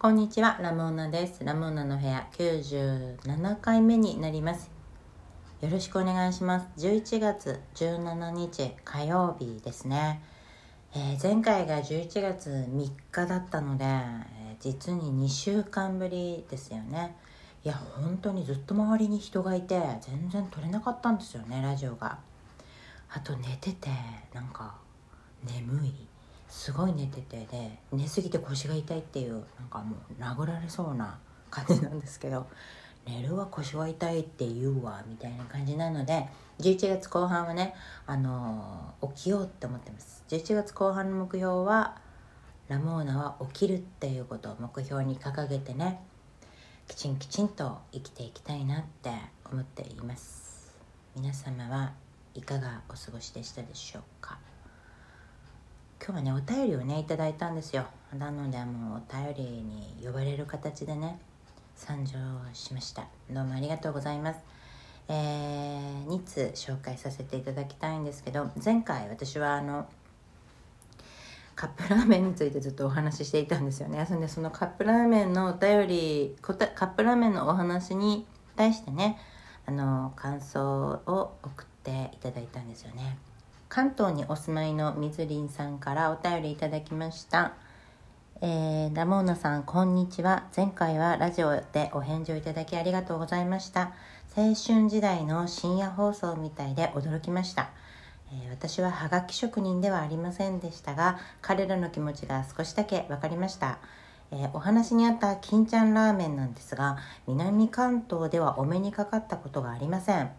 こんにちは、ラモーナです。ラモーナの部屋97回目になります。よろしくお願いします。11月17日火曜日ですね。えー前回が11月3日だったので、えー実に2週間ぶりですよね。いや、本当にずっと周りに人がいて、全然撮れなかったんですよね、ラジオが。あと寝てて、なんか眠い。すごい寝ててで寝すぎて腰が痛いっていうなんかもう殴られそうな感じなんですけど寝るは腰は痛いって言うわみたいな感じなので11月後半はね、あのー起きようって思ってます。11月後半の目標はラモーナは起きるっていうことを目標に掲げてねきちんきちんと生きていきたいなって思っています。皆様はいかがお過ごしでしたでしょうか？今日はねお便りをねいただいたんですよ。なのでもうお便りに呼ばれる形でね参上しました。どうもありがとうございます。えー、2通紹介させていただきたいんですけど前回私はあのカップラーメンについてずっとお話ししていたんですよね。そんでそのカップラーメンのお便りカップラーメンのお話に対してねあの感想を送っていただいたんですよね。関東にお住まいのみずりんさんからお便りいただきました。えーラモーナさんこんにちは。前回はラジオでお返事をいただきありがとうございました。青春時代の深夜放送みたいで驚きました、えー私はハガキ職人ではありませんでしたが彼らの気持ちが少しだけ分かりました。えーお話にあった金ちゃんラーメンなんですが南関東ではお目にかかったことがありません。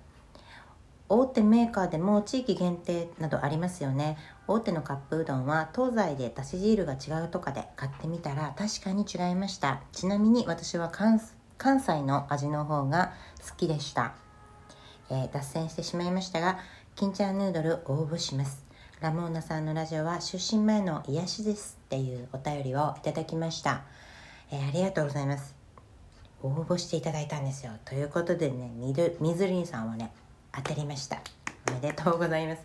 大手メーカーでも地域限定などありますよね。大手のカップうどんは東西でだし汁が違うとかで買ってみたら確かに違いました。ちなみに私は関西の味の方が好きでした、えー脱線してしまいましたが金ちゃんヌードル応募します。ラモーナさんのラジオは出身前の癒しですっていうお便りをいただきました、えーありがとうございます。応募していただいたんですよ。ということでねみるみずりんさんはね当たりました。おめでとうございます。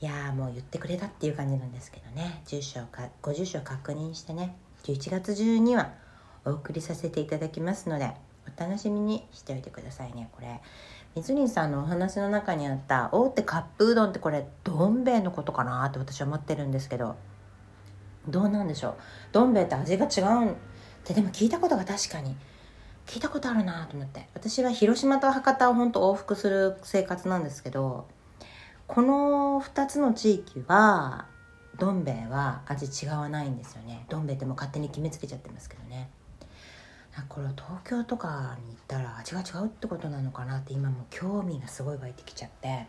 いやーもう言ってくれたっていう感じなんですけどね。住所かご住所を確認してね。11月中にはお送りさせていただきますのでお楽しみにしておいてくださいねこれ。みずりんさんのお話の中にあった大手カップうどんってこれどん兵衛のことかなって私は思ってるんですけどどうなんでしょう。どん兵衛って味が違うんってでも聞いたことが確かに聞いたことあるなと思って。私は広島と博多を本当往復する生活なんですけどこの2つの地域はどん兵衛は味違わないんですよね。どん兵衛ってもう勝手に決めつけちゃってますけどね。あこれ東京とかに行ったら味が違うってことなのかなって今も興味がすごい湧いてきちゃって。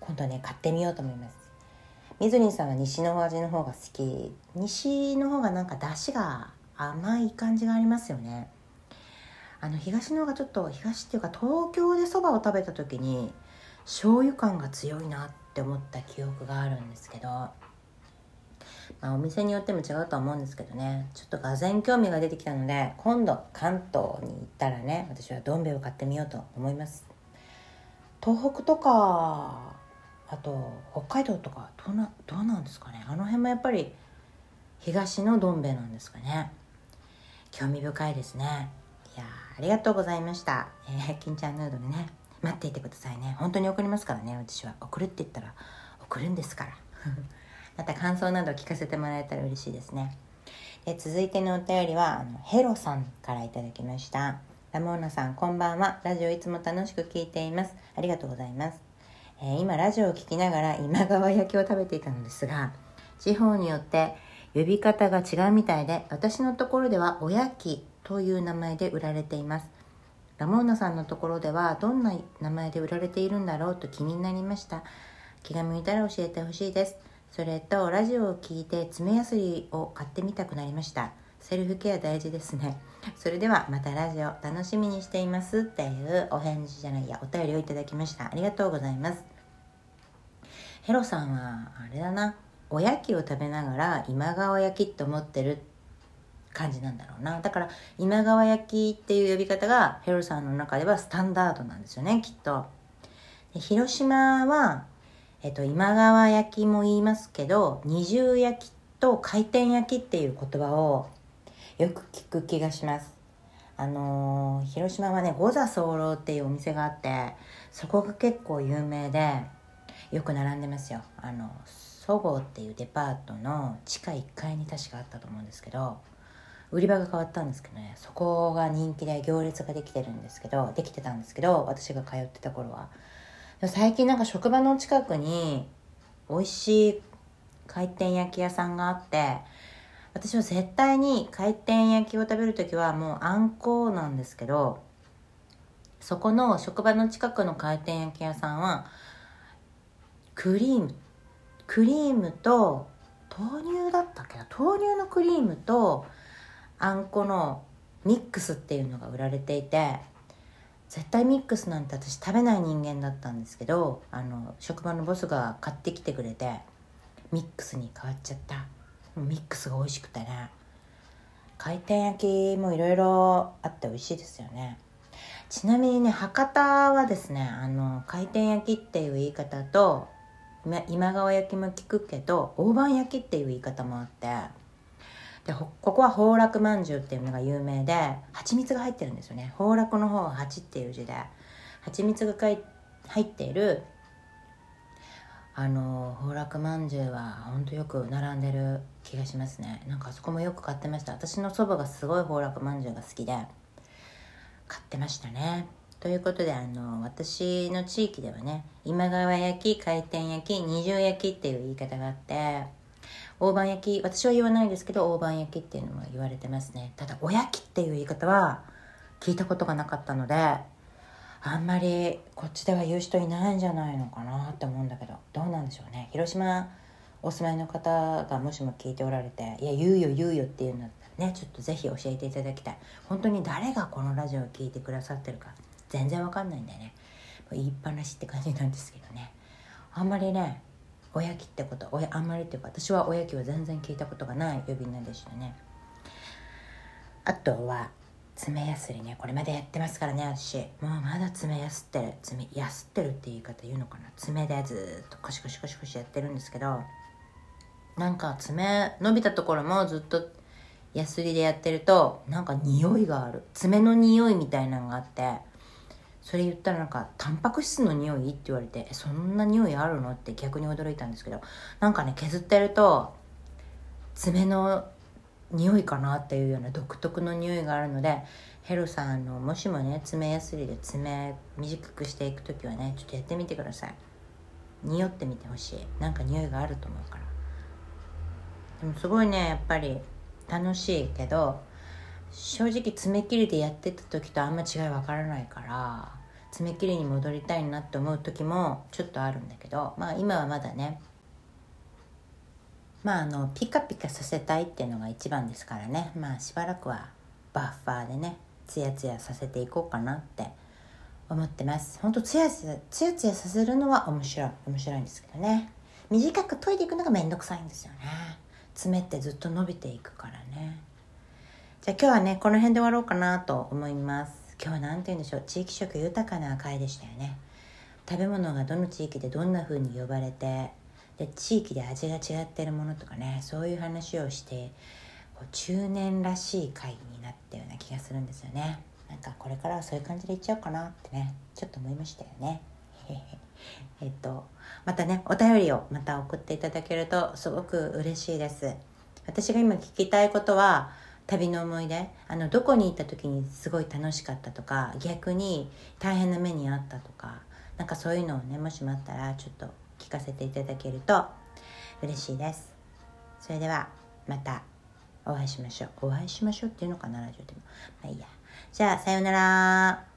今度ね買ってみようと思います。みずりんさんは西の味の方が好き。西の方がなんか出汁が甘い感じがありますよね。あの東の方がちょっと東っていうか東京でそばを食べた時に醤油感が強いなって思った記憶があるんですけど、まあ、お店によっても違うとは思うんですけどね。ちょっとがぜん興味が出てきたので今度関東に行ったらね私はどん兵衛を買ってみようと思います。東北とかあと北海道とかどうなどうなんですかね。あの辺もやっぱり東のどん兵衛なんですかね。興味深いですね。ありがとうございました。えー、金ちゃんヌードルね、待っていてくださいね。本当に送りますからね、私は。送るって言ったら送るんですから。また感想など聞かせてもらえたら嬉しいですね。で続いてのお便りは、あのヘロさんからいただきました。ラモーナさん、こんばんは。ラジオいつも楽しく聞いています。ありがとうございます。えー今、ラジオを聞きながら今川焼きを食べていたのですが、地方によって呼び方が違うみたいで私のところではおやきという名前で売られています。ラモーナさんのところではどんな名前で売られているんだろうと気になりました。気が向いたら教えてほしいです。それとラジオを聞いて爪やすりを買ってみたくなりました。セルフケア大事ですね。それではまたラジオ楽しみにしていますっていうお返事じゃないやお便りをいただきました。ありがとうございます。ヘロさんはあれだな。おやきを食べながら今川焼きって思ってる感じなんだろうな。だから今川焼きっていう呼び方がヘロさんの中ではスタンダードなんですよねきっと。で広島は、えっと、今川焼きも言いますけど二重焼きと回転焼きっていう言葉をよく聞く気がします。あのー広島はね五座候っていうお店があってそこが結構有名でよく並んでますよ。あのそごうっていうデパートの地下1階に確かあったと思うんですけど売り場が変わったんですけどね。そこが人気で行列ができてるんですけどできてたんですけど私が通ってた頃は。最近なんか職場の近くに美味しい回転焼き屋さんがあって私は絶対に回転焼きを食べる時はもうあんこなんですけどそこの職場の近くの回転焼き屋さんはクリームクリームと豆乳だったっけな？豆乳のクリームとあんこのミックスっていうのが売られていて絶対ミックスなんて私食べない人間だったんですけどあの職場のボスが買ってきてくれてミックスに変わっちゃった。ミックスが美味しくてね。回転焼きもいろいろあって美味しいですよね。ちなみにね博多はですねあの回転焼きっていう言い方と今今川焼きも聞くけど大判焼きっていう言い方もあってでここは崩落まんじゅうっていうのが有名で蜂蜜が入ってるんですよね。崩落の方は蜂っていう字で。蜂蜜が入っているあの崩落まんじゅうはほんとよく並んでる気がしますね。なんかあそこもよく買ってました。私の祖母がすごい崩落まんじゅうが好きで買ってましたね。ということであの私の地域ではね今川焼き回転焼き二重焼きっていう言い方があって大判焼き私は言わないですけど大判焼きっていうのも言われてますね。ただおやきっていう言い方は聞いたことがなかったのであんまりこっちでは言う人いないんじゃないのかなって思うんだけどどうなんでしょうね。広島お住まいの方がもしも聞いておられていや言うよ言うよっていうんだったらねちょっとぜひ教えていただきたい。本当に誰がこのラジオを聞いてくださってるか全然わかんないんだよね。言いっぱなしって感じなんですけどね。あんまりねおやきってことおやあんまりっていうか私はおやきは全然聞いたことがない呼び名でしたね。あとは爪やすりねこれまでやってますからね私。もうまだ爪やすってる爪やすってるって言い方言うのかな。爪でずっとコシコシコシコシやってるんですけどなんか爪伸びたところもずっとやすりでやってるとなんか匂いがある。爪の匂いみたいなのがあってそれ言ったらなんかタンパク質の匂いって言われてそんな匂いあるの？って逆に驚いたんですけどなんかね削ってると爪の匂いかなっていうような独特の匂いがあるのでヘロさんのもしもね爪やすりで爪短くしていく時はねちょっとやってみてください。匂ってみてほしい。なんか匂いがあると思うから。でもすごいねやっぱり楽しいけど正直爪切りでやってた時とあんま違い分からないから爪切りに戻りたいなって思う時もちょっとあるんだけどまあ今はまだねまああのピカピカさせたいっていうのが一番ですからね。まあしばらくはバッファーでねツヤツヤさせていこうかなって思ってます。ほんとツヤツヤツヤツヤさせるのは面白い面白いんですけどね。短く研いでいくのがめんどくさいんですよね。爪ってずっと伸びていくからね。じゃあ今日はねこの辺で終わろうかなと思います。今日は何て言うんでしょう。地域色豊かな回でしたよね。食べ物がどの地域でどんな風に呼ばれてで地域で味が違ってるものとかねそういう話をしてこう中年らしい回になったような気がするんですよね。なんかこれからはそういう感じでいっちゃおうかなってねちょっと思いましたよね。えっとまたねお便りをまた送っていただけるとすごく嬉しいです。私が今聞きたいことは旅の思い出あのどこに行った時にすごい楽しかったとか逆に大変な目にあったとかなんかそういうのをねもしもあったらちょっと聞かせていただけると嬉しいです。それではまたお会いしましょう。お会いしましょうっていうのかなラジオでも。まあいいや。じゃあさようなら。